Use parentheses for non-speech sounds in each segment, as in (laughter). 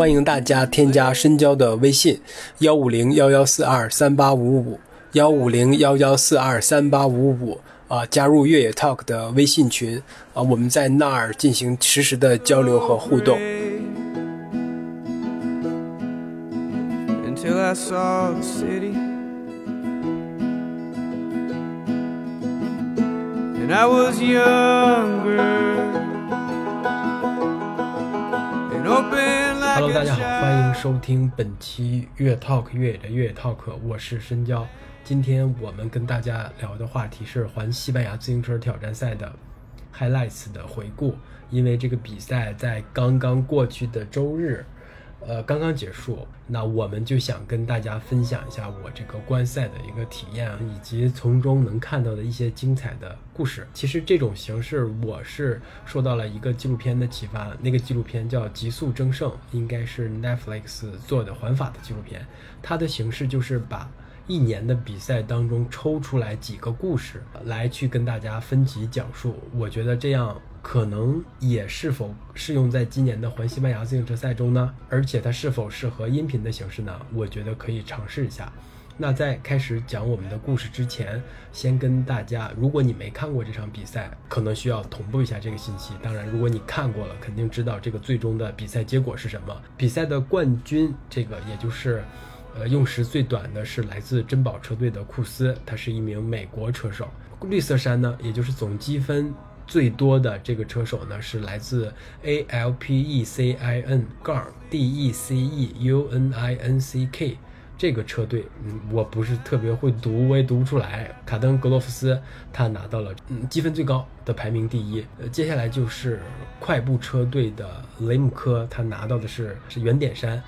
欢迎大家添加深交的微信：幺五零幺幺四二三八五五幺五零幺幺四二三八五五啊，加入越野 Talk 的微信群啊，我们在那儿进行实时的交流和互动。until I saw the city. And I was younger Hello，大家好，欢迎收听本期越 Talk 越野的越野 Talk，我是深交。今天我们跟大家聊的话题是环西班牙自行车挑战赛的 highlights 的回顾，因为这个比赛在刚刚过去的周日，呃，刚刚结束，那我们就想跟大家分享一下我这个观赛的一个体验，以及从中能看到的一些精彩的故事。其实这种形式我是受到了一个纪录片的启发，那个纪录片叫《极速争胜》，应该是 Netflix 做的环法的纪录片。它的形式就是把一年的比赛当中抽出来几个故事来去跟大家分级讲述。我觉得这样可能也是否适用在今年的环西班牙自行车赛中呢？而且它是否适合音频的形式呢？我觉得可以尝试一下。那在开始讲我们的故事之前，先跟大家，如果你没看过这场比赛，可能需要同步一下这个信息。当然，如果你看过了，肯定知道这个最终的比赛结果是什么。比赛的冠军，这个也就是。呃，用时最短的是来自珍宝车队的库斯，他是一名美国车手。绿色衫呢，也就是总积分最多的这个车手呢，是来自 A L P E C I N 杠 D E C E U N I N C K 这个车队。嗯，我不是特别会读，我也读不出来。卡登格罗夫斯他拿到了嗯积分最高的排名第一。呃，接下来就是快步车队的雷姆科，他拿到的是是圆点衫。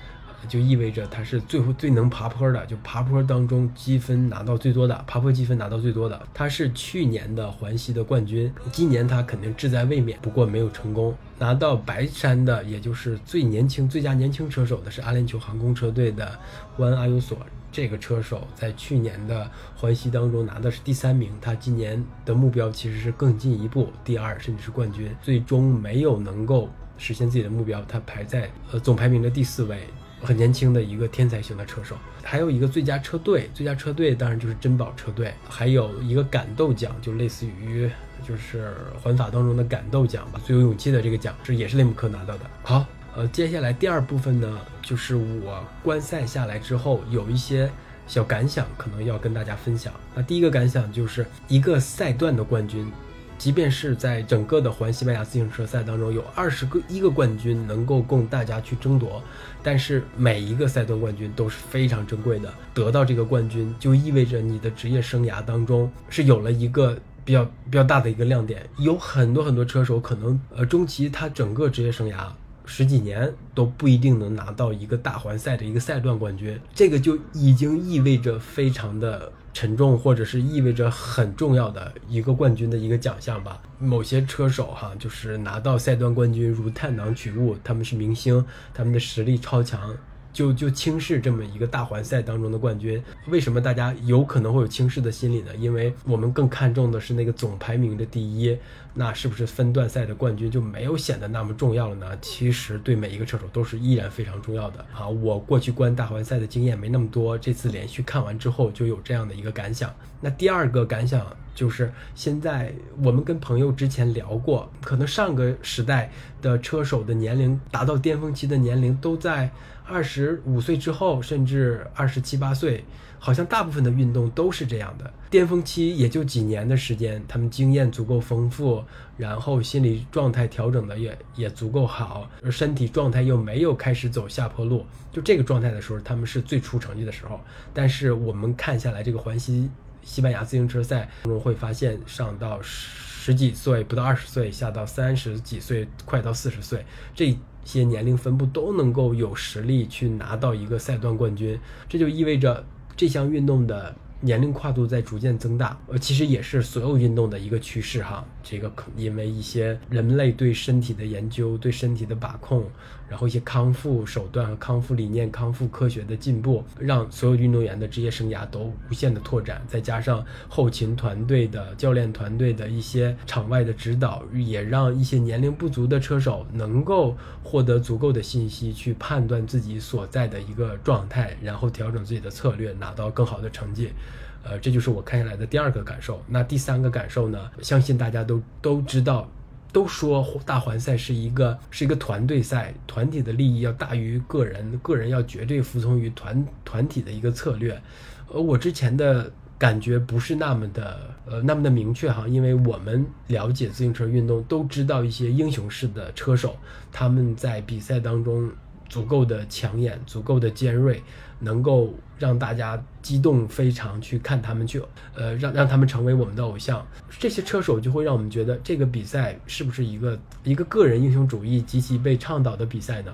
就意味着他是最后最能爬坡的，就爬坡当中积分拿到最多的，爬坡积分拿到最多的。他是去年的环西的冠军，今年他肯定志在卫冕，不过没有成功拿到白山的，也就是最年轻、最佳年轻车手的是阿联酋航空车队的湾阿尤索。这个车手在去年的环西当中拿的是第三名，他今年的目标其实是更进一步，第二甚至是冠军，最终没有能够实现自己的目标，他排在呃总排名的第四位。很年轻的一个天才型的车手，还有一个最佳车队，最佳车队当然就是珍宝车队，还有一个感斗奖，就类似于就是环法当中的感斗奖吧，最有勇气的这个奖是也是雷姆科拿到的。好，呃，接下来第二部分呢，就是我观赛下来之后有一些小感想，可能要跟大家分享。那第一个感想就是一个赛段的冠军。即便是在整个的环西班牙自行车赛当中，有二十个一个冠军能够供大家去争夺，但是每一个赛段冠军都是非常珍贵的。得到这个冠军，就意味着你的职业生涯当中是有了一个比较比较大的一个亮点。有很多很多车手可能，呃，终其他整个职业生涯。十几年都不一定能拿到一个大环赛的一个赛段冠军，这个就已经意味着非常的沉重，或者是意味着很重要的一个冠军的一个奖项吧。某些车手哈，就是拿到赛段冠军如探囊取物，他们是明星，他们的实力超强。就就轻视这么一个大环赛当中的冠军，为什么大家有可能会有轻视的心理呢？因为我们更看重的是那个总排名的第一，那是不是分段赛的冠军就没有显得那么重要了呢？其实对每一个车手都是依然非常重要的啊！我过去观大环赛的经验没那么多，这次连续看完之后就有这样的一个感想。那第二个感想就是，现在我们跟朋友之前聊过，可能上个时代的车手的年龄达到巅峰期的年龄都在二十五岁之后，甚至二十七八岁，好像大部分的运动都是这样的。巅峰期也就几年的时间，他们经验足够丰富，然后心理状态调整的也也足够好，而身体状态又没有开始走下坡路，就这个状态的时候，他们是最出成绩的时候。但是我们看下来，这个环西。西班牙自行车赛中会发现，上到十几岁不到二十岁，下到三十几岁，快到四十岁，这些年龄分布都能够有实力去拿到一个赛段冠军。这就意味着这项运动的年龄跨度在逐渐增大，呃，其实也是所有运动的一个趋势哈。这个可因为一些人类对身体的研究、对身体的把控，然后一些康复手段和康复理念、康复科学的进步，让所有运动员的职业生涯都无限的拓展。再加上后勤团队的教练团队的一些场外的指导，也让一些年龄不足的车手能够获得足够的信息去判断自己所在的一个状态，然后调整自己的策略，拿到更好的成绩。呃，这就是我看下来的第二个感受。那第三个感受呢？相信大家都都知道，都说大环赛是一个是一个团队赛，团体的利益要大于个人，个人要绝对服从于团团体的一个策略。呃，我之前的感觉不是那么的呃那么的明确哈，因为我们了解自行车运动，都知道一些英雄式的车手，他们在比赛当中足够的抢眼，足够的尖锐。能够让大家激动非常去看他们去，呃，让让他们成为我们的偶像。这些车手就会让我们觉得这个比赛是不是一个一个个人英雄主义极其被倡导的比赛呢？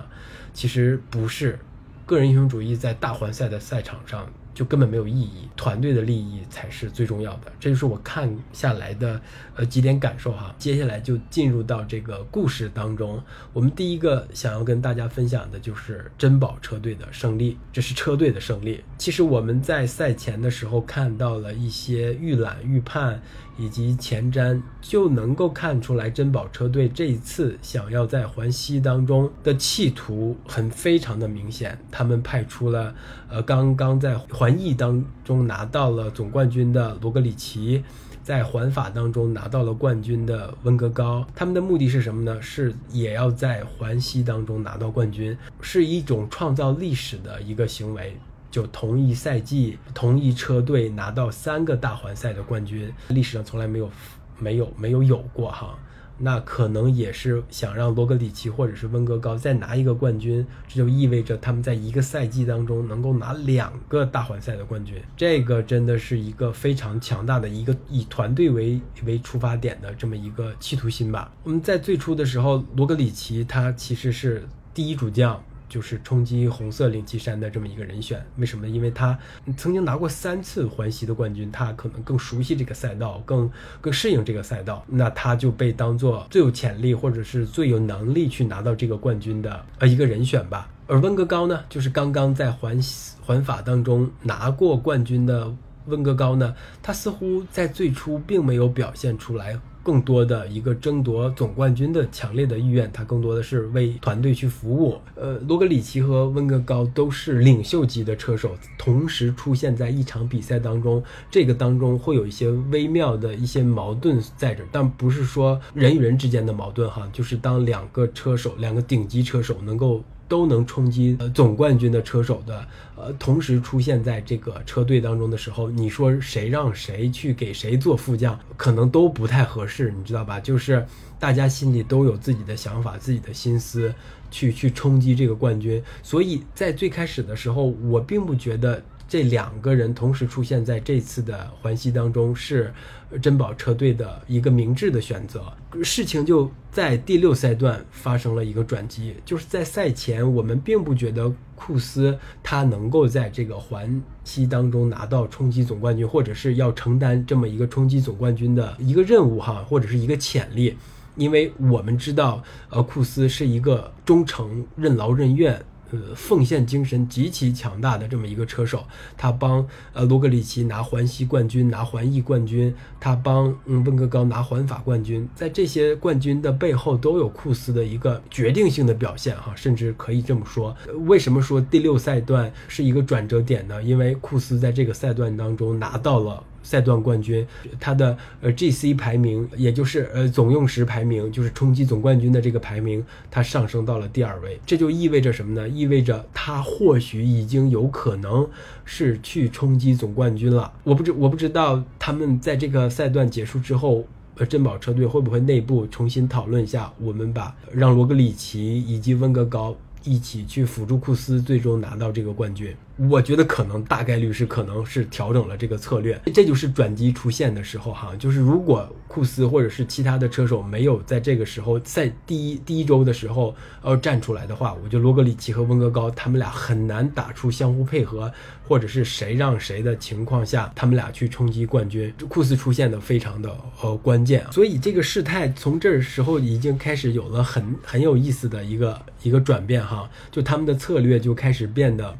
其实不是，个人英雄主义在大环赛的赛场上。就根本没有意义，团队的利益才是最重要的。这就是我看下来的呃几点感受哈。接下来就进入到这个故事当中。我们第一个想要跟大家分享的就是珍宝车队的胜利，这是车队的胜利。其实我们在赛前的时候看到了一些预览、预判。以及前瞻就能够看出来，珍宝车队这一次想要在环西当中的企图很非常的明显。他们派出了，呃，刚刚在环意当中拿到了总冠军的罗格里奇，在环法当中拿到了冠军的温格高。他们的目的是什么呢？是也要在环西当中拿到冠军，是一种创造历史的一个行为。就同一赛季，同一车队拿到三个大环赛的冠军，历史上从来没有，没有，没有有过哈。那可能也是想让罗格里奇或者是温格高再拿一个冠军，这就意味着他们在一个赛季当中能够拿两个大环赛的冠军。这个真的是一个非常强大的一个以团队为为出发点的这么一个企图心吧。我们在最初的时候，罗格里奇他其实是第一主将。就是冲击红色领旗衫的这么一个人选，为什么？因为他曾经拿过三次环西的冠军，他可能更熟悉这个赛道，更更适应这个赛道，那他就被当做最有潜力或者是最有能力去拿到这个冠军的呃一个人选吧。而温格高呢，就是刚刚在环环法当中拿过冠军的温格高呢，他似乎在最初并没有表现出来。更多的一个争夺总冠军的强烈的意愿，他更多的是为团队去服务。呃，罗格里奇和温格高都是领袖级的车手，同时出现在一场比赛当中，这个当中会有一些微妙的一些矛盾在这，但不是说人与人之间的矛盾哈，就是当两个车手，两个顶级车手能够。都能冲击呃总冠军的车手的，呃，同时出现在这个车队当中的时候，你说谁让谁去给谁做副将，可能都不太合适，你知道吧？就是大家心里都有自己的想法、自己的心思，去去冲击这个冠军。所以在最开始的时候，我并不觉得。这两个人同时出现在这次的环西当中，是珍宝车队的一个明智的选择。事情就在第六赛段发生了一个转机，就是在赛前，我们并不觉得库斯他能够在这个环西当中拿到冲击总冠军，或者是要承担这么一个冲击总冠军的一个任务哈，或者是一个潜力，因为我们知道，呃，库斯是一个忠诚、任劳任怨。呃，奉献精神极其强大的这么一个车手，他帮呃罗格里奇拿环西冠军，拿环意冠军，他帮嗯温格高拿环法冠军，在这些冠军的背后都有库斯的一个决定性的表现哈，甚至可以这么说。为什么说第六赛段是一个转折点呢？因为库斯在这个赛段当中拿到了。赛段冠军，他的呃 GC 排名，也就是呃总用时排名，就是冲击总冠军的这个排名，他上升到了第二位。这就意味着什么呢？意味着他或许已经有可能是去冲击总冠军了。我不知我不知道他们在这个赛段结束之后，呃珍宝车队会不会内部重新讨论一下，我们把让罗格里奇以及温格高。一起去辅助库斯，最终拿到这个冠军。我觉得可能大概率是可能是调整了这个策略，这就是转机出现的时候哈，就是如果库斯或者是其他的车手没有在这个时候在第一第一周的时候呃站出来的话，我觉得罗格里奇和温格高他们俩很难打出相互配合或者是谁让谁的情况下，他们俩去冲击冠军。库斯出现的非常的呃关键，所以这个事态从这时候已经开始有了很很有意思的一个一个转变哈，就他们的策略就开始变得。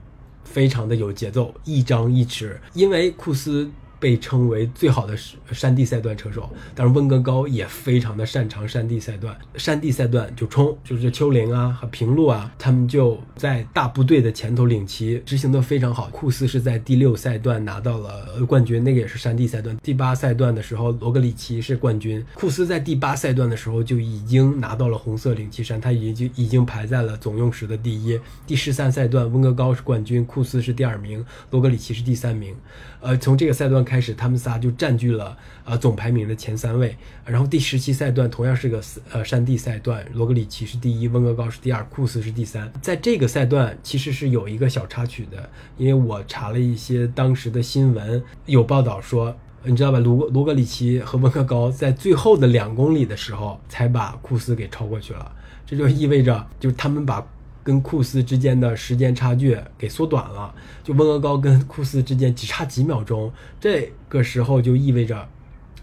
非常的有节奏，一张一弛，因为库斯。被称为最好的山地赛段车手，但是温格高也非常的擅长山地赛段。山地赛段就冲，就是丘陵啊和平路啊，他们就在大部队的前头领骑，执行的非常好。库斯是在第六赛段拿到了冠军，那个也是山地赛段。第八赛段的时候，罗格里奇是冠军。库斯在第八赛段的时候就已经拿到了红色领骑衫，他已经已经排在了总用时的第一。第十三赛段，温格高是冠军，库斯是第二名，罗格里奇是第三名。呃，从这个赛段开始，他们仨就占据了呃总排名的前三位。然后第十七赛段同样是个呃山地赛段，罗格里奇是第一，温格高是第二，库斯是第三。在这个赛段其实是有一个小插曲的，因为我查了一些当时的新闻，有报道说，你知道吧，罗罗格里奇和温格高在最后的两公里的时候才把库斯给超过去了，这就意味着就是他们把。跟库斯之间的时间差距给缩短了，就温格高跟库斯之间只差几秒钟，这个时候就意味着，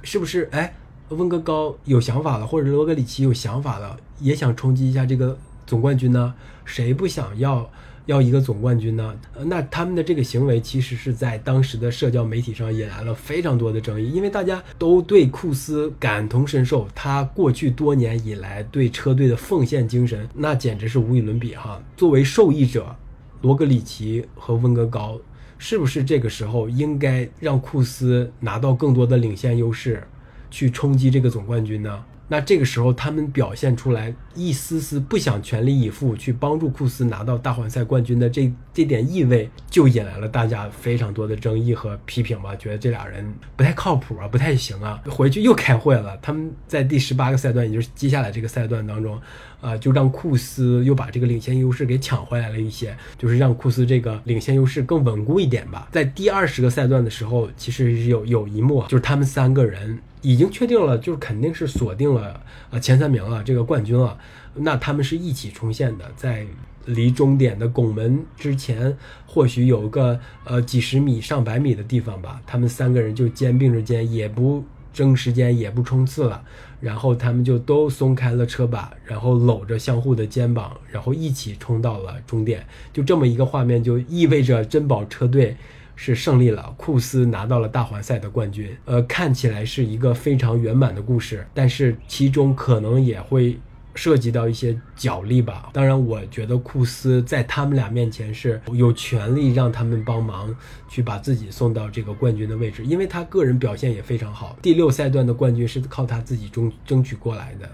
是不是？哎，温格高有想法了，或者罗格里奇有想法了，也想冲击一下这个总冠军呢？谁不想要？要一个总冠军呢？那他们的这个行为其实是在当时的社交媒体上引来了非常多的争议，因为大家都对库斯感同身受，他过去多年以来对车队的奉献精神，那简直是无与伦比哈。作为受益者，罗格里奇和温格高，是不是这个时候应该让库斯拿到更多的领先优势，去冲击这个总冠军呢？那这个时候，他们表现出来一丝丝不想全力以赴去帮助库斯拿到大环赛冠军的这这点意味，就引来了大家非常多的争议和批评吧。觉得这俩人不太靠谱啊，不太行啊。回去又开会了，他们在第十八个赛段，也就是接下来这个赛段当中，啊，就让库斯又把这个领先优势给抢回来了一些，就是让库斯这个领先优势更稳固一点吧。在第二十个赛段的时候，其实有有一幕，就是他们三个人。已经确定了，就是肯定是锁定了呃前三名了，这个冠军了。那他们是一起冲线的，在离终点的拱门之前，或许有个呃几十米、上百米的地方吧。他们三个人就肩并着肩，也不争时间，也不冲刺了，然后他们就都松开了车把，然后搂着相互的肩膀，然后一起冲到了终点。就这么一个画面，就意味着珍宝车队。是胜利了，库斯拿到了大环赛的冠军。呃，看起来是一个非常圆满的故事，但是其中可能也会涉及到一些角力吧。当然，我觉得库斯在他们俩面前是有权利让他们帮忙去把自己送到这个冠军的位置，因为他个人表现也非常好。第六赛段的冠军是靠他自己争争取过来的。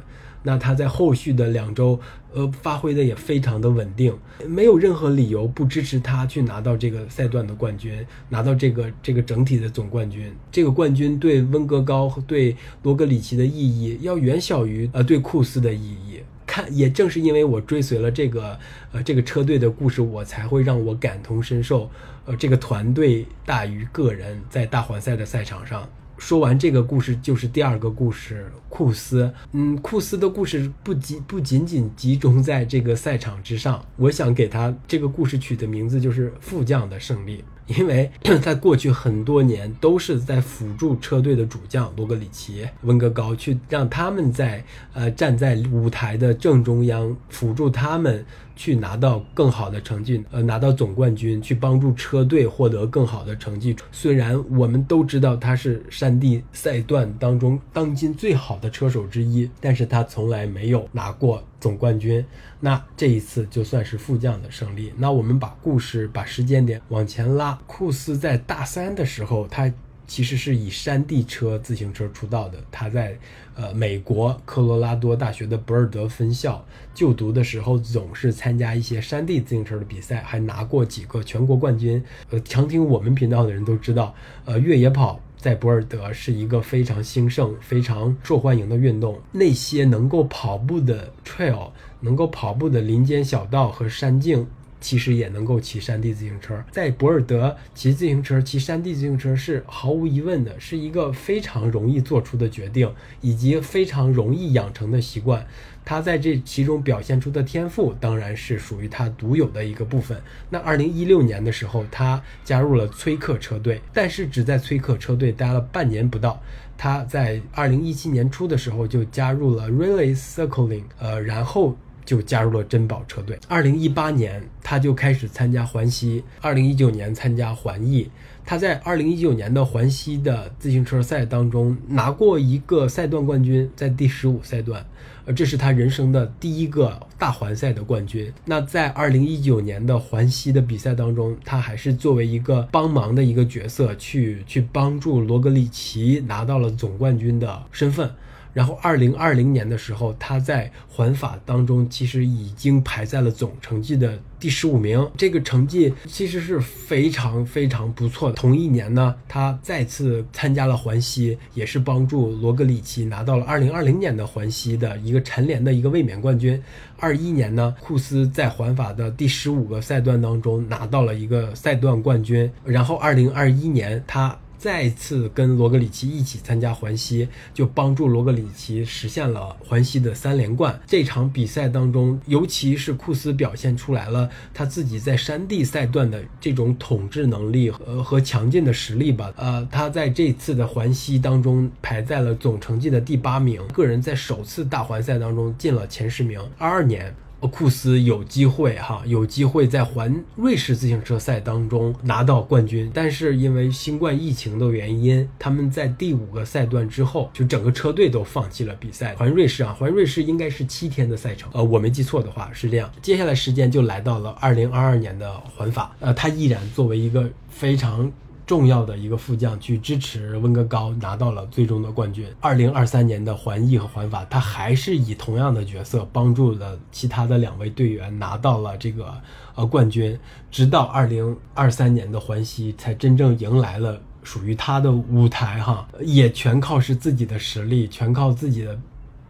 那他在后续的两周，呃，发挥的也非常的稳定，没有任何理由不支持他去拿到这个赛段的冠军，拿到这个这个整体的总冠军。这个冠军对温格高和对罗格里奇的意义要远小于呃对库斯的意义。看，也正是因为我追随了这个呃这个车队的故事，我才会让我感同身受。呃，这个团队大于个人，在大环赛的赛场上。说完这个故事，就是第二个故事，库斯。嗯，库斯的故事不仅不仅仅集中在这个赛场之上，我想给他这个故事取的名字就是“副将的胜利”。因为 (clears throat) 在过去很多年都是在辅助车队的主将罗格里奇、温格高去让他们在呃站在舞台的正中央辅助他们去拿到更好的成绩，呃拿到总冠军，去帮助车队获得更好的成绩。虽然我们都知道他是山地赛段当中当今最好的车手之一，但是他从来没有拿过。总冠军，那这一次就算是副将的胜利。那我们把故事、把时间点往前拉，库斯在大三的时候，他其实是以山地车自行车出道的。他在呃美国科罗拉多大学的博尔德分校就读的时候，总是参加一些山地自行车的比赛，还拿过几个全国冠军。呃，常听我们频道的人都知道，呃，越野跑。在博尔德是一个非常兴盛、非常受欢迎的运动。那些能够跑步的 trail，能够跑步的林间小道和山径，其实也能够骑山地自行车。在博尔德骑自行车、骑山地自行车是毫无疑问的，是一个非常容易做出的决定，以及非常容易养成的习惯。他在这其中表现出的天赋，当然是属于他独有的一个部分。那二零一六年的时候，他加入了崔克车队，但是只在崔克车队待了半年不到。他在二零一七年初的时候就加入了 Relay Cycling，呃，然后就加入了珍宝车队。二零一八年，他就开始参加环西，二零一九年参加环意。他在二零一九年的环西的自行车赛当中拿过一个赛段冠军，在第十五赛段，呃，这是他人生的第一个大环赛的冠军。那在二零一九年的环西的比赛当中，他还是作为一个帮忙的一个角色，去去帮助罗格里奇拿到了总冠军的身份。然后，二零二零年的时候，他在环法当中其实已经排在了总成绩的第十五名，这个成绩其实是非常非常不错的。同一年呢，他再次参加了环西，也是帮助罗格里奇拿到了二零二零年的环西的一个蝉联的一个卫冕冠军。二一年呢，库斯在环法的第十五个赛段当中拿到了一个赛段冠军。然后，二零二一年他。再次跟罗格里奇一起参加环西，就帮助罗格里奇实现了环西的三连冠。这场比赛当中，尤其是库斯表现出来了他自己在山地赛段的这种统治能力和和强劲的实力吧。呃，他在这次的环西当中排在了总成绩的第八名，个人在首次大环赛当中进了前十名。二二年。库斯有机会哈，有机会在环瑞士自行车赛当中拿到冠军，但是因为新冠疫情的原因，他们在第五个赛段之后，就整个车队都放弃了比赛。环瑞士啊，环瑞士应该是七天的赛程，呃，我没记错的话是这样。接下来时间就来到了二零二二年的环法，呃，他依然作为一个非常。重要的一个副将去支持温格高拿到了最终的冠军。二零二三年的环意和环法，他还是以同样的角色帮助了其他的两位队员拿到了这个呃冠军。直到二零二三年的环西，才真正迎来了属于他的舞台哈，也全靠是自己的实力，全靠自己的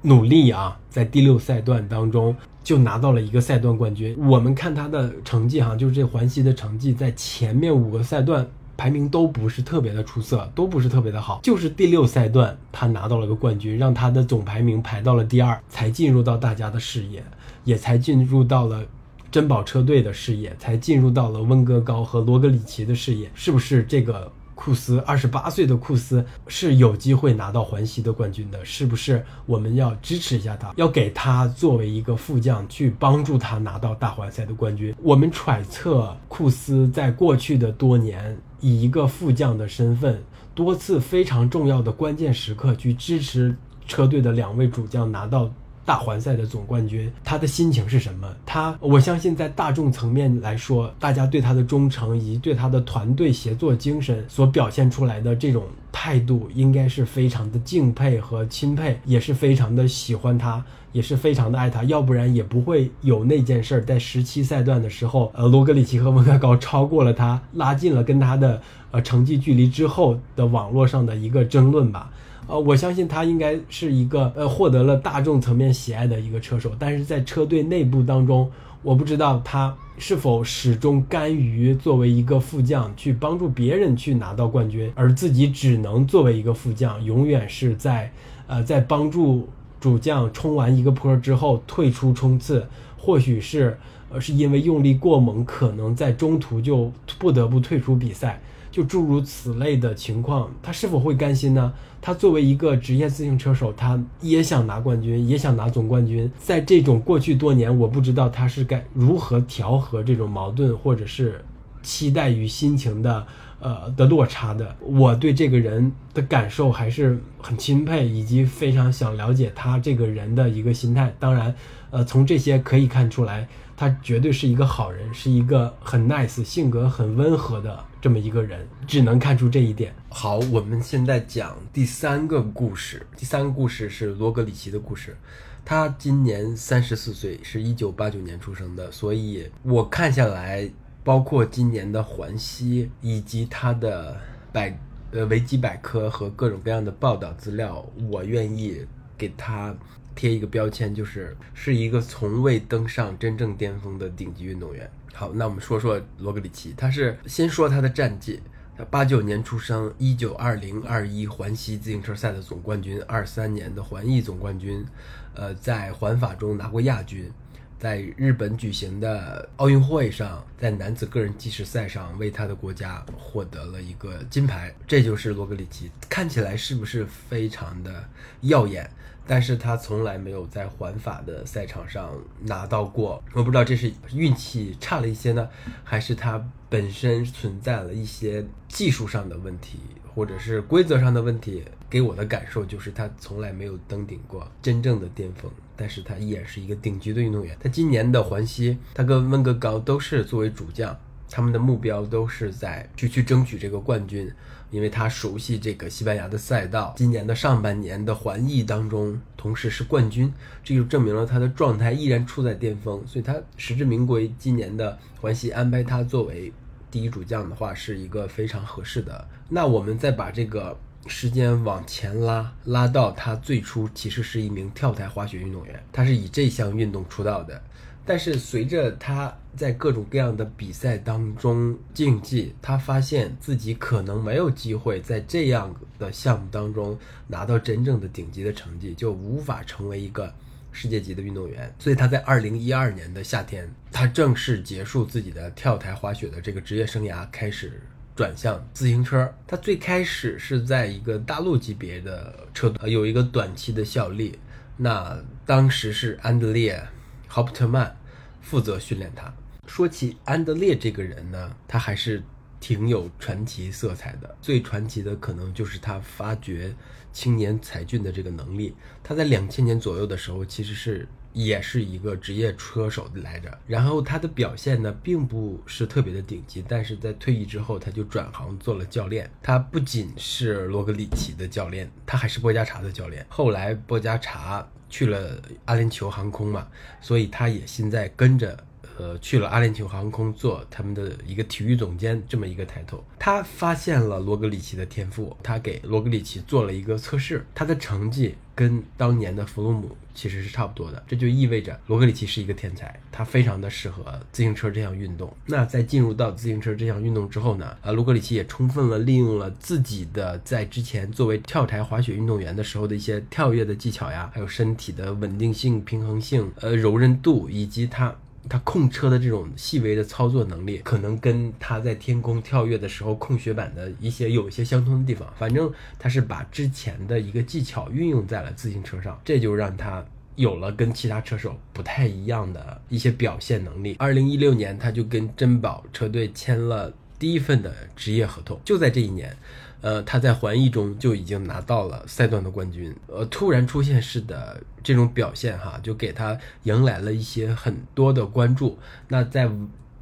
努力啊，在第六赛段当中就拿到了一个赛段冠军。我们看他的成绩哈，就是这环西的成绩，在前面五个赛段。排名都不是特别的出色，都不是特别的好，就是第六赛段他拿到了个冠军，让他的总排名排到了第二，才进入到大家的视野，也才进入到了珍宝车队的视野，才进入到了温格高和罗格里奇的视野，是不是这个？库斯二十八岁的库斯是有机会拿到环西的冠军的，是不是？我们要支持一下他，要给他作为一个副将去帮助他拿到大环赛的冠军。我们揣测库斯在过去的多年以一个副将的身份，多次非常重要的关键时刻去支持车队的两位主将拿到。大环赛的总冠军，他的心情是什么？他，我相信在大众层面来说，大家对他的忠诚以及对他的团队协作精神所表现出来的这种态度，应该是非常的敬佩和钦佩，也是非常的喜欢他，也是非常的爱他。要不然也不会有那件事儿，在十七赛段的时候，呃，罗格里奇和温格高超过了他，拉近了跟他的呃成绩距离之后的网络上的一个争论吧。呃，我相信他应该是一个呃获得了大众层面喜爱的一个车手，但是在车队内部当中，我不知道他是否始终甘于作为一个副将去帮助别人去拿到冠军，而自己只能作为一个副将，永远是在呃在帮助主将冲完一个坡之后退出冲刺，或许是呃是因为用力过猛，可能在中途就不得不退出比赛。就诸如此类的情况，他是否会甘心呢？他作为一个职业自行车手，他也想拿冠军，也想拿总冠军。在这种过去多年，我不知道他是该如何调和这种矛盾，或者是期待与心情的呃的落差的。我对这个人的感受还是很钦佩，以及非常想了解他这个人的一个心态。当然，呃，从这些可以看出来。他绝对是一个好人，是一个很 nice、性格很温和的这么一个人，只能看出这一点。好，我们现在讲第三个故事。第三个故事是罗格里奇的故事。他今年三十四岁，是一九八九年出生的，所以我看下来，包括今年的环西以及他的百呃维基百科和各种各样的报道资料，我愿意给他贴一个标签，就是是一个从未登上真正巅峰的顶级运动员。好，那我们说说罗格里奇，他是先说他的战绩。他八九年出生，一九二零二一环西自行车赛的总冠军，二三年的环意总冠军，呃，在环法中拿过亚军，在日本举行的奥运会上，在男子个人计时赛上为他的国家获得了一个金牌。这就是罗格里奇，看起来是不是非常的耀眼？但是他从来没有在环法的赛场上拿到过，我不知道这是运气差了一些呢，还是他本身存在了一些技术上的问题，或者是规则上的问题。给我的感受就是他从来没有登顶过真正的巅峰，但是他依然是一个顶级的运动员。他今年的环西，他跟温格高都是作为主将。他们的目标都是在去去争取这个冠军，因为他熟悉这个西班牙的赛道。今年的上半年的环意当中，同时是冠军，这就证明了他的状态依然处在巅峰，所以他实至名归。今年的环西安排他作为第一主将的话，是一个非常合适的。那我们再把这个时间往前拉，拉到他最初其实是一名跳台滑雪运动员，他是以这项运动出道的。但是随着他在各种各样的比赛当中竞技，他发现自己可能没有机会在这样的项目当中拿到真正的顶级的成绩，就无法成为一个世界级的运动员。所以他在二零一二年的夏天，他正式结束自己的跳台滑雪的这个职业生涯，开始转向自行车。他最开始是在一个大陆级别的车队有一个短期的效力，那当时是安德烈。豪普特曼负责训练他。说起安德烈这个人呢，他还是挺有传奇色彩的。最传奇的可能就是他发掘青年才俊的这个能力。他在两千年左右的时候，其实是也是一个职业车手来着。然后他的表现呢，并不是特别的顶级。但是在退役之后，他就转行做了教练。他不仅是罗格里奇的教练，他还是波加查的教练。后来波加查。去了阿联酋航空嘛，所以他也现在跟着，呃，去了阿联酋航空做他们的一个体育总监这么一个抬头。他发现了罗格里奇的天赋，他给罗格里奇做了一个测试，他的成绩。跟当年的弗洛姆其实是差不多的，这就意味着罗格里奇是一个天才，他非常的适合自行车这项运动。那在进入到自行车这项运动之后呢，啊，罗格里奇也充分了利用了自己的在之前作为跳台滑雪运动员的时候的一些跳跃的技巧呀，还有身体的稳定性、平衡性、呃柔韧度，以及他。他控车的这种细微的操作能力，可能跟他在天空跳跃的时候控雪板的一些有一些相通的地方。反正他是把之前的一个技巧运用在了自行车上，这就让他有了跟其他车手不太一样的一些表现能力。二零一六年，他就跟珍宝车队签了第一份的职业合同。就在这一年。呃，他在环意中就已经拿到了赛段的冠军。呃，突然出现式的这种表现，哈，就给他迎来了一些很多的关注。那在。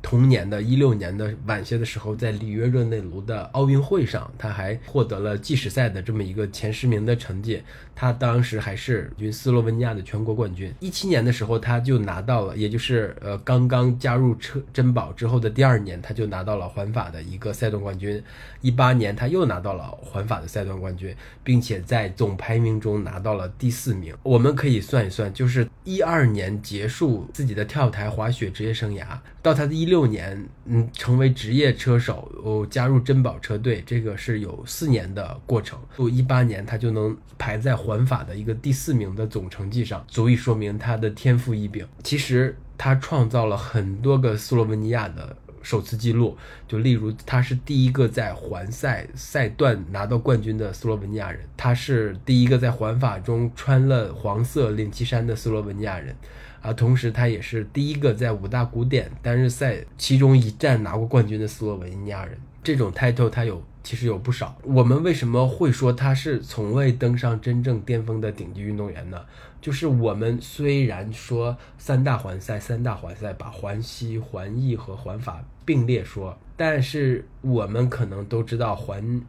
同年的一六年的晚些的时候，在里约热内卢的奥运会上，他还获得了计时赛的这么一个前十名的成绩。他当时还是军斯洛文尼亚的全国冠军。一七年的时候，他就拿到了，也就是呃刚刚加入车珍宝之后的第二年，他就拿到了环法的一个赛段冠军。一八年他又拿到了环法的赛段冠军，并且在总排名中拿到了第四名。我们可以算一算，就是一二年结束自己的跳台滑雪职业生涯，到他的一。六年，嗯，成为职业车手，哦，加入珍宝车队，这个是有四年的过程。不，一八年他就能排在环环法的一个第四名的总成绩上，足以说明他的天赋异禀。其实他创造了很多个斯洛文尼亚的首次记录，就例如他是第一个在环赛赛段拿到冠军的斯洛文尼亚人，他是第一个在环法中穿了黄色领旗衫的斯洛文尼亚人。啊，同时他也是第一个在五大古典单日赛其中一站拿过冠军的斯洛文尼亚人。这种 title 他有，其实有不少。我们为什么会说他是从未登上真正巅峰的顶级运动员呢？就是我们虽然说三大环赛，三大环赛把环西、环意和环法并列说，但是我们可能都知道环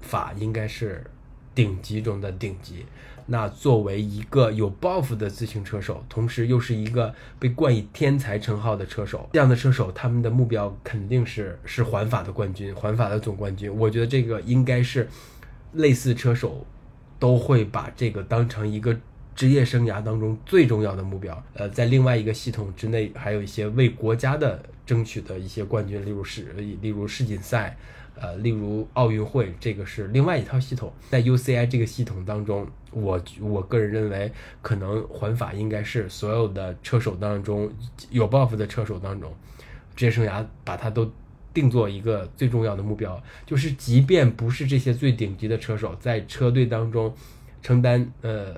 法应该是顶级中的顶级。那作为一个有抱负的自行车手，同时又是一个被冠以天才称号的车手，这样的车手，他们的目标肯定是是环法的冠军，环法的总冠军。我觉得这个应该是类似车手都会把这个当成一个职业生涯当中最重要的目标。呃，在另外一个系统之内，还有一些为国家的争取的一些冠军，例如世，例如世锦赛，呃，例如奥运会，这个是另外一套系统。在 UCI 这个系统当中，我我个人认为，可能环法应该是所有的车手当中有抱负的车手当中，职业生涯把它都。定做一个最重要的目标，就是即便不是这些最顶级的车手，在车队当中承担呃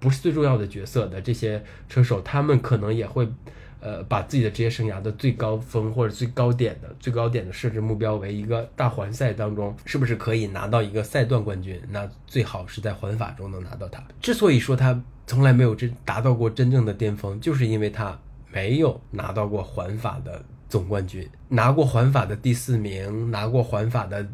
不是最重要的角色的这些车手，他们可能也会呃把自己的职业生涯的最高峰或者最高点的最高点的设置目标为一个大环赛当中，是不是可以拿到一个赛段冠军？那最好是在环法中能拿到它。之所以说他从来没有真达到过真正的巅峰，就是因为他没有拿到过环法的。总冠军拿过环法的第四名，拿过环法的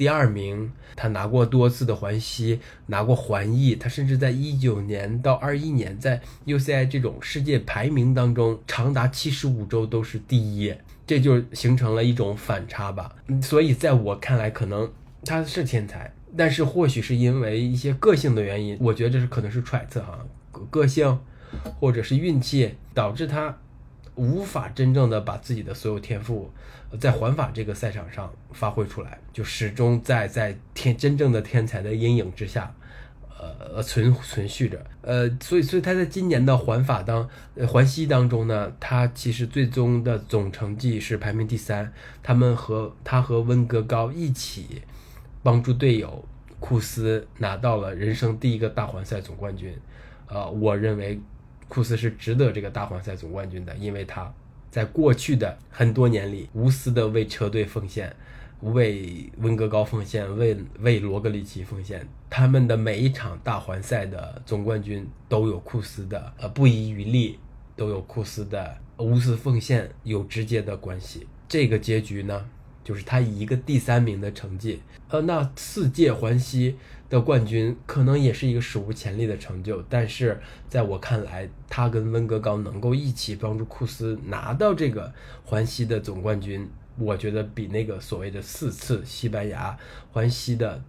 第二名，他拿过多次的环西，拿过环意，他甚至在一九年到二一年在 UCI 这种世界排名当中，长达七十五周都是第一，这就形成了一种反差吧。所以在我看来，可能他是天才，但是或许是因为一些个性的原因，我觉得这是可能是揣测哈，个性或者是运气导致他。无法真正的把自己的所有天赋在环法这个赛场上发挥出来，就始终在在天真正的天才的阴影之下，呃存存续着。呃，所以所以他在今年的环法当环西当中呢，他其实最终的总成绩是排名第三。他们和他和温格高一起帮助队友库斯拿到了人生第一个大环赛总冠军。呃，我认为。库斯是值得这个大环赛总冠军的，因为他在过去的很多年里无私的为车队奉献，为温格高奉献，为为罗格里奇奉献。他们的每一场大环赛的总冠军都有库斯的呃不遗余力，都有库斯的无私奉献有直接的关系。这个结局呢，就是他以一个第三名的成绩，呃，那四届环西。的冠军可能也是一个史无前例的成就，但是在我看来，他跟温格高能够一起帮助库斯拿到这个环西的总冠军，我觉得比那个所谓的四次西班牙环西的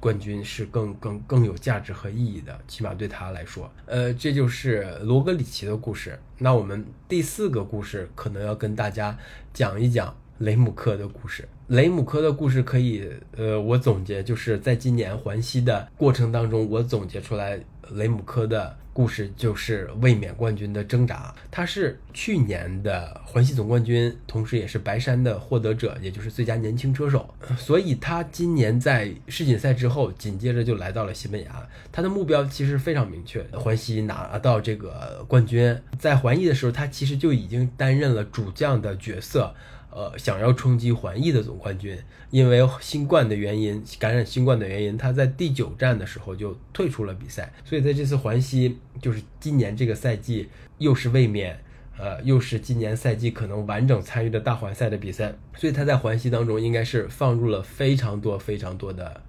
冠军是更更更有价值和意义的，起码对他来说。呃，这就是罗格里奇的故事。那我们第四个故事可能要跟大家讲一讲。雷姆科的故事，雷姆科的故事可以，呃，我总结就是在今年环西的过程当中，我总结出来雷姆科的故事就是卫冕冠军的挣扎。他是去年的环西总冠军，同时也是白山的获得者，也就是最佳年轻车手。所以他今年在世锦赛之后，紧接着就来到了西班牙。他的目标其实非常明确，环西拿到这个冠军。在环意的时候，他其实就已经担任了主将的角色。呃，想要冲击环意的总冠军，因为新冠的原因，感染新冠的原因，他在第九站的时候就退出了比赛。所以在这次环西，就是今年这个赛季又是卫冕，呃，又是今年赛季可能完整参与的大环赛的比赛，所以他在环西当中应该是放入了非常多非常多的。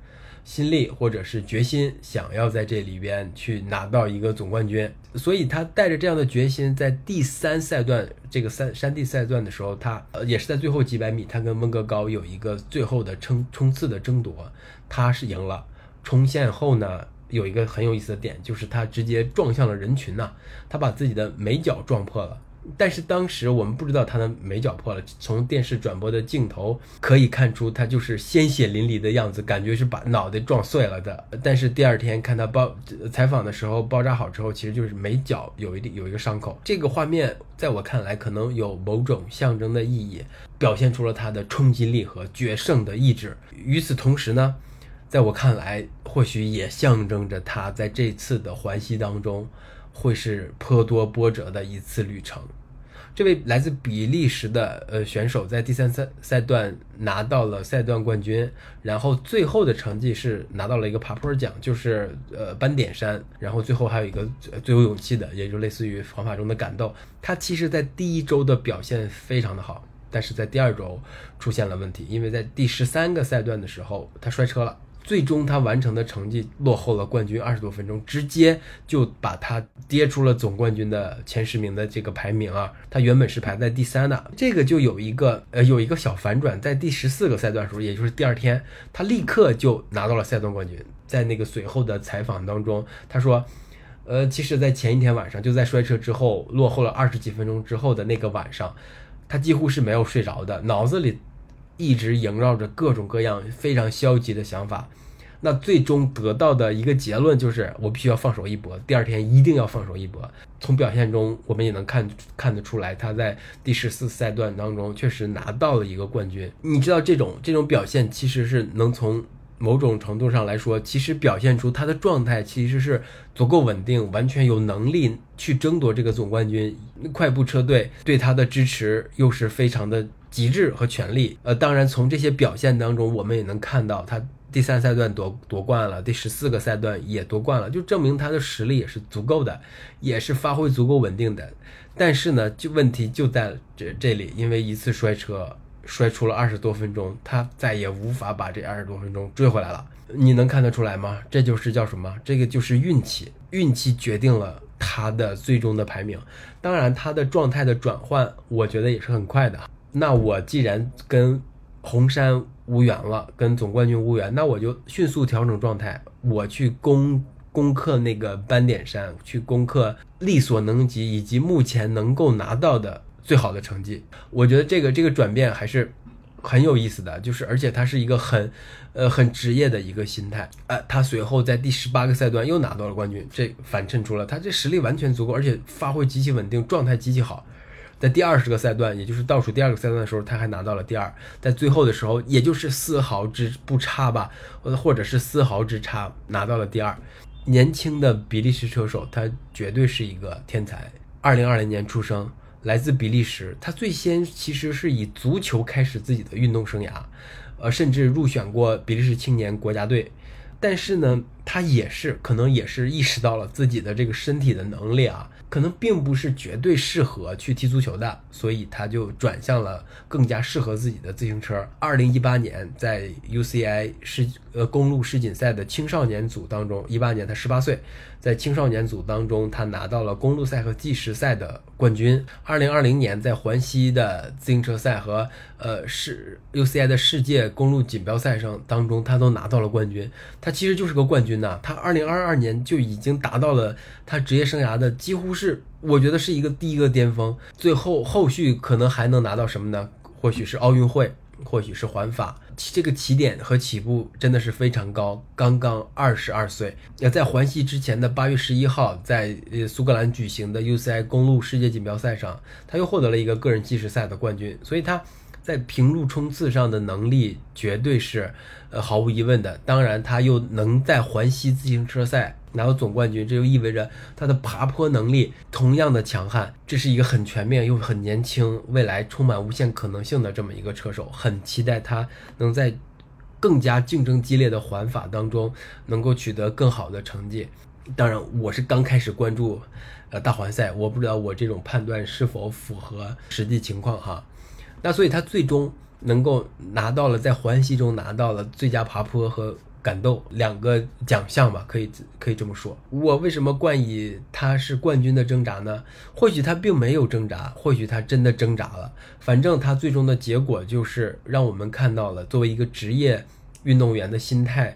心力或者是决心，想要在这里边去拿到一个总冠军，所以他带着这样的决心，在第三赛段这个山山地赛段的时候，他呃也是在最后几百米，他跟温格高有一个最后的冲冲刺的争夺，他是赢了。冲线后呢，有一个很有意思的点，就是他直接撞向了人群呐，他把自己的眉角撞破了。但是当时我们不知道他的眉角破了，从电视转播的镜头可以看出他就是鲜血淋漓的样子，感觉是把脑袋撞碎了的。但是第二天看他包采访的时候，包扎好之后，其实就是眉角有一点有一个伤口。这个画面在我看来可能有某种象征的意义，表现出了他的冲击力和决胜的意志。与此同时呢，在我看来，或许也象征着他在这次的环西当中。会是颇多波折的一次旅程。这位来自比利时的呃选手在第三赛赛段拿到了赛段冠军，然后最后的成绩是拿到了一个爬坡奖，就是呃斑点山，然后最后还有一个最有勇气的，也就类似于方法中的感动。他其实在第一周的表现非常的好，但是在第二周出现了问题，因为在第十三个赛段的时候他摔车了。最终他完成的成绩落后了冠军二十多分钟，直接就把他跌出了总冠军的前十名的这个排名啊！他原本是排在第三的，这个就有一个呃有一个小反转，在第十四个赛段时候，也就是第二天，他立刻就拿到了赛段冠军。在那个随后的采访当中，他说：“呃，其实，在前一天晚上，就在摔车之后落后了二十几分钟之后的那个晚上，他几乎是没有睡着的，脑子里一直萦绕着各种各样非常消极的想法。那最终得到的一个结论就是，我必须要放手一搏，第二天一定要放手一搏。从表现中，我们也能看看得出来，他在第十四赛段当中确实拿到了一个冠军。你知道，这种这种表现其实是能从某种程度上来说，其实表现出他的状态其实是足够稳定，完全有能力去争夺这个总冠军。快步车队对他的支持又是非常的极致和全力。呃，当然从这些表现当中，我们也能看到他。第三赛段夺夺冠了，第十四个赛段也夺冠了，就证明他的实力也是足够的，也是发挥足够稳定的。但是呢，就问题就在这这里，因为一次摔车摔出了二十多分钟，他再也无法把这二十多分钟追回来了。你能看得出来吗？这就是叫什么？这个就是运气，运气决定了他的最终的排名。当然，他的状态的转换，我觉得也是很快的。那我既然跟红山。无缘了，跟总冠军无缘，那我就迅速调整状态，我去攻攻克那个斑点山，去攻克力所能及以及目前能够拿到的最好的成绩。我觉得这个这个转变还是很有意思的，就是而且他是一个很呃很职业的一个心态。呃，他随后在第十八个赛段又拿到了冠军，这反衬出了他这实力完全足够，而且发挥极其稳定，状态极其好。在第二十个赛段，也就是倒数第二个赛段的时候，他还拿到了第二。在最后的时候，也就是丝毫之不差吧，或或者是丝毫之差拿到了第二。年轻的比利时车手，他绝对是一个天才。二零二零年出生，来自比利时。他最先其实是以足球开始自己的运动生涯，呃，甚至入选过比利时青年国家队。但是呢，他也是可能也是意识到了自己的这个身体的能力啊。可能并不是绝对适合去踢足球的，所以他就转向了更加适合自己的自行车。二零一八年在 UCI 世呃公路世锦赛的青少年组当中，一八年他十八岁，在青少年组当中他拿到了公路赛和计时赛的冠军。二零二零年在环西的自行车赛和呃世 UCI 的世界公路锦标赛上当中，他都拿到了冠军。他其实就是个冠军呐！他二零二二年就已经达到了他职业生涯的几乎。是，我觉得是一个第一个巅峰，最后后续可能还能拿到什么呢？或许是奥运会，或许是环法，这个起点和起步真的是非常高。刚刚二十二岁，那在环西之前的八月十一号，在呃苏格兰举行的 UCI 公路世界锦标赛上，他又获得了一个个人计时赛的冠军，所以他。在平路冲刺上的能力绝对是，呃，毫无疑问的。当然，他又能在环西自行车赛拿到总冠军，这就意味着他的爬坡能力同样的强悍。这是一个很全面又很年轻、未来充满无限可能性的这么一个车手。很期待他能在更加竞争激烈的环法当中能够取得更好的成绩。当然，我是刚开始关注，呃，大环赛，我不知道我这种判断是否符合实际情况哈。那所以他最终能够拿到了在环西中拿到了最佳爬坡和感动两个奖项吧，可以可以这么说。我为什么冠以他是冠军的挣扎呢？或许他并没有挣扎，或许他真的挣扎了。反正他最终的结果就是让我们看到了作为一个职业运动员的心态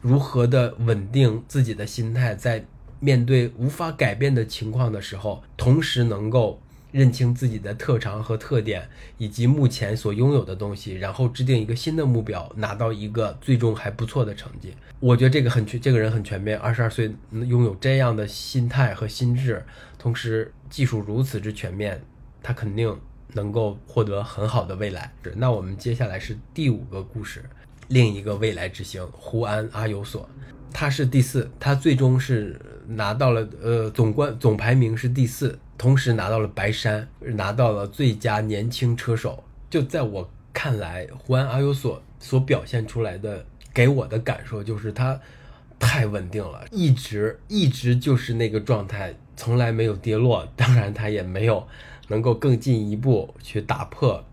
如何的稳定自己的心态，在面对无法改变的情况的时候，同时能够。认清自己的特长和特点，以及目前所拥有的东西，然后制定一个新的目标，拿到一个最终还不错的成绩。我觉得这个很全，这个人很全面。二十二岁拥有这样的心态和心智，同时技术如此之全面，他肯定能够获得很好的未来。那我们接下来是第五个故事，另一个未来之星胡安阿尤索，他是第四，他最终是拿到了呃总冠总排名是第四。同时拿到了白山，拿到了最佳年轻车手。就在我看来，胡安·阿尤索所表现出来的，给我的感受就是他太稳定了，一直一直就是那个状态，从来没有跌落。当然，他也没有能够更进一步去打破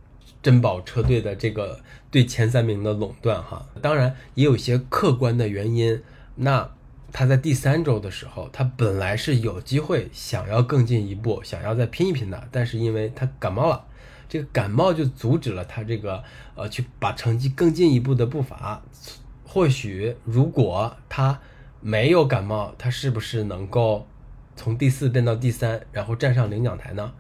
珍宝车队的这个对前三名的垄断。哈，当然也有些客观的原因。那。他在第三周的时候，他本来是有机会想要更进一步，想要再拼一拼的，但是因为他感冒了，这个感冒就阻止了他这个呃去把成绩更进一步的步伐。或许如果他没有感冒，他是不是能够从第四变到第三，然后站上领奖台呢？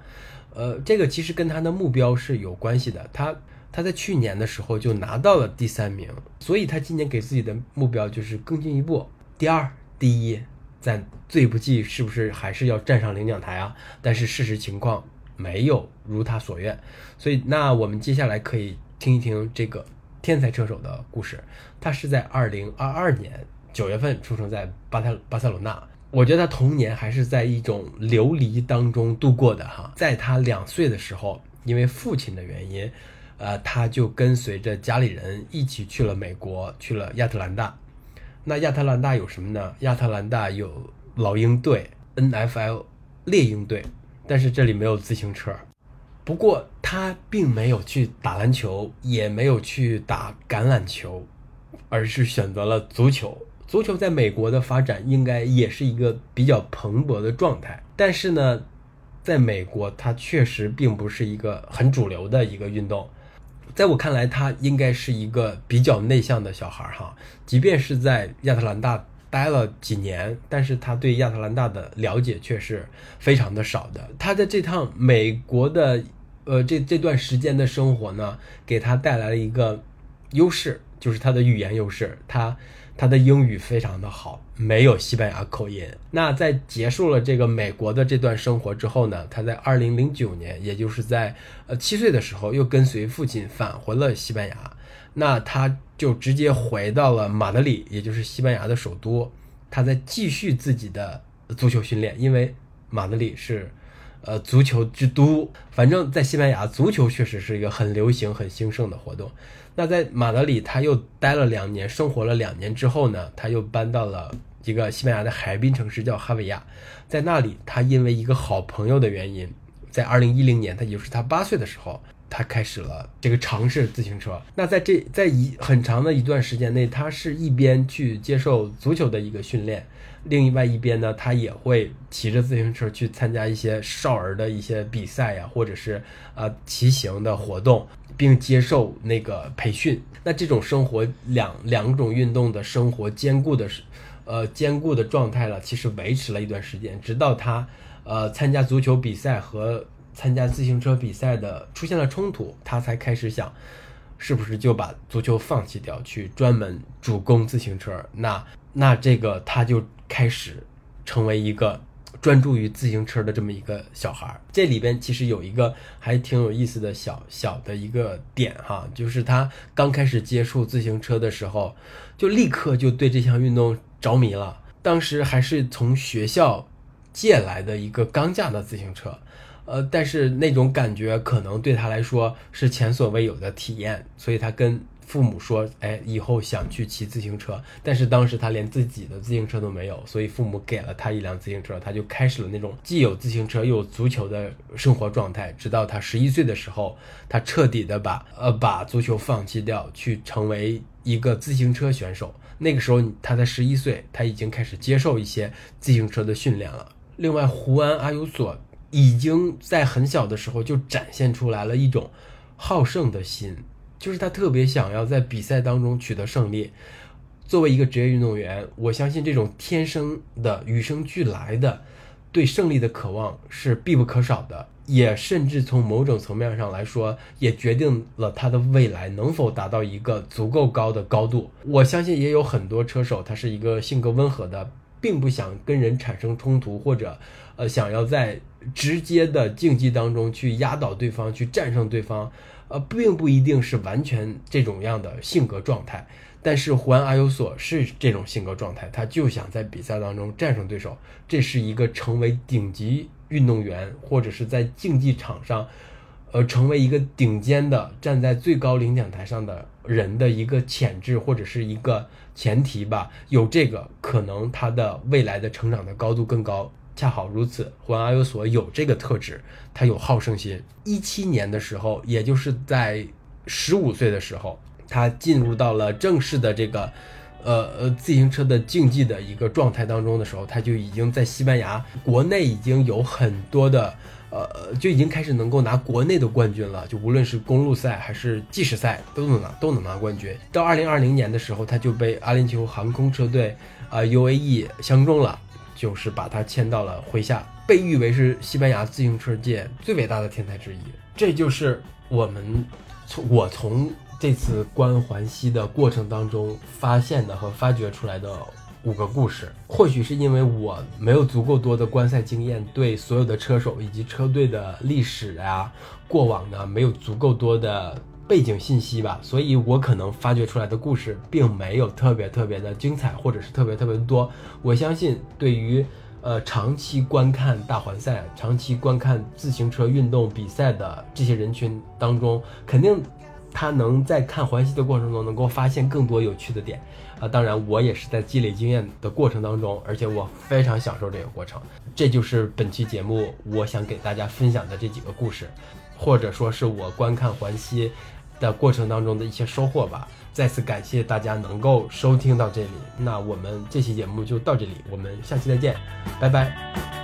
呃，这个其实跟他的目标是有关系的。他他在去年的时候就拿到了第三名，所以他今年给自己的目标就是更进一步，第二、第一，咱最不济是不是还是要站上领奖台啊？但是事实情况没有如他所愿，所以那我们接下来可以听一听这个天才车手的故事。他是在二零二二年九月份出生在巴塞巴塞罗那。我觉得他童年还是在一种流离当中度过的哈。在他两岁的时候，因为父亲的原因，呃，他就跟随着家里人一起去了美国，去了亚特兰大。那亚特兰大有什么呢？亚特兰大有老鹰队、NFL 猎鹰队，但是这里没有自行车。不过他并没有去打篮球，也没有去打橄榄球，而是选择了足球。足球在美国的发展应该也是一个比较蓬勃的状态，但是呢，在美国它确实并不是一个很主流的一个运动。在我看来，他应该是一个比较内向的小孩儿哈。即便是在亚特兰大待了几年，但是他对亚特兰大的了解却是非常的少的。他在这趟美国的呃这这段时间的生活呢，给他带来了一个优势，就是他的语言优势。他他的英语非常的好，没有西班牙口音。那在结束了这个美国的这段生活之后呢，他在二零零九年，也就是在呃七岁的时候，又跟随父亲返回了西班牙。那他就直接回到了马德里，也就是西班牙的首都。他在继续自己的足球训练，因为马德里是呃足球之都。反正，在西班牙，足球确实是一个很流行、很兴盛的活动。那在马德里，他又待了两年，生活了两年之后呢，他又搬到了一个西班牙的海滨城市，叫哈维亚。在那里，他因为一个好朋友的原因，在二零一零年，他也就是他八岁的时候，他开始了这个尝试自行车。那在这在一很长的一段时间内，他是一边去接受足球的一个训练，另外一边呢，他也会骑着自行车去参加一些少儿的一些比赛呀，或者是呃骑行的活动。并接受那个培训，那这种生活两 (laughs) 两种运动的生活兼顾的是，呃兼顾的状态了，其实维持了一段时间，直到他呃参加足球比赛和参加自行车比赛的出现了冲突，他才开始想，是不是就把足球放弃掉，去专门主攻自行车？那那这个他就开始成为一个。专注于自行车的这么一个小孩儿，这里边其实有一个还挺有意思的小小的一个点哈，就是他刚开始接触自行车的时候，就立刻就对这项运动着迷了。当时还是从学校借来的一个钢架的自行车，呃，但是那种感觉可能对他来说是前所未有的体验，所以他跟。父母说：“哎，以后想去骑自行车，但是当时他连自己的自行车都没有，所以父母给了他一辆自行车，他就开始了那种既有自行车又有足球的生活状态。直到他十一岁的时候，他彻底的把呃把足球放弃掉，去成为一个自行车选手。那个时候他才十一岁，他已经开始接受一些自行车的训练了。另外，胡安阿尤索已经在很小的时候就展现出来了一种好胜的心。”就是他特别想要在比赛当中取得胜利。作为一个职业运动员，我相信这种天生的、与生俱来的对胜利的渴望是必不可少的，也甚至从某种层面上来说，也决定了他的未来能否达到一个足够高的高度。我相信也有很多车手，他是一个性格温和的，并不想跟人产生冲突，或者呃想要在直接的竞技当中去压倒对方、去战胜对方。呃，并不一定是完全这种样的性格状态，但是胡安阿尤索是这种性格状态，他就想在比赛当中战胜对手，这是一个成为顶级运动员或者是在竞技场上，呃，成为一个顶尖的站在最高领奖台上的人的一个潜质或者是一个前提吧。有这个可能，他的未来的成长的高度更高。恰好如此，胡安阿尤索有这个特质，他有好胜心。一七年的时候，也就是在十五岁的时候，他进入到了正式的这个，呃呃自行车的竞技的一个状态当中的时候，他就已经在西班牙国内已经有很多的，呃就已经开始能够拿国内的冠军了。就无论是公路赛还是计时赛，都能拿都能拿冠军。到二零二零年的时候，他就被阿联酋航空车队啊 UAE 相中了。就是把他签到了麾下，被誉为是西班牙自行车界最伟大的天才之一。这就是我们从我从这次观环西的过程当中发现的和发掘出来的五个故事。或许是因为我没有足够多的观赛经验，对所有的车手以及车队的历史啊、过往呢没有足够多的。背景信息吧，所以我可能发掘出来的故事并没有特别特别的精彩，或者是特别特别多。我相信，对于呃长期观看大环赛、长期观看自行车运动比赛的这些人群当中，肯定他能在看环西的过程中能够发现更多有趣的点啊。当然，我也是在积累经验的过程当中，而且我非常享受这个过程。这就是本期节目我想给大家分享的这几个故事，或者说是我观看环西。的过程当中的一些收获吧，再次感谢大家能够收听到这里，那我们这期节目就到这里，我们下期再见，拜拜。